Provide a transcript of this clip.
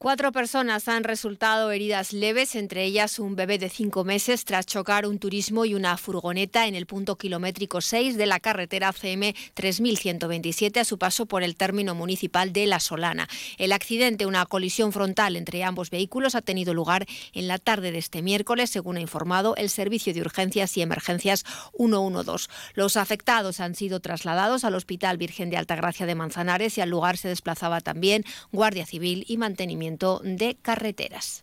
Cuatro personas han resultado heridas leves, entre ellas un bebé de cinco meses, tras chocar un turismo y una furgoneta en el punto kilométrico 6 de la carretera CM 3127 a su paso por el término municipal de La Solana. El accidente, una colisión frontal entre ambos vehículos, ha tenido lugar en la tarde de este miércoles, según ha informado el Servicio de Urgencias y Emergencias 112. Los afectados han sido trasladados al Hospital Virgen de Altagracia de Manzanares y al lugar se desplazaba también Guardia Civil y Mantenimiento de Carreteras.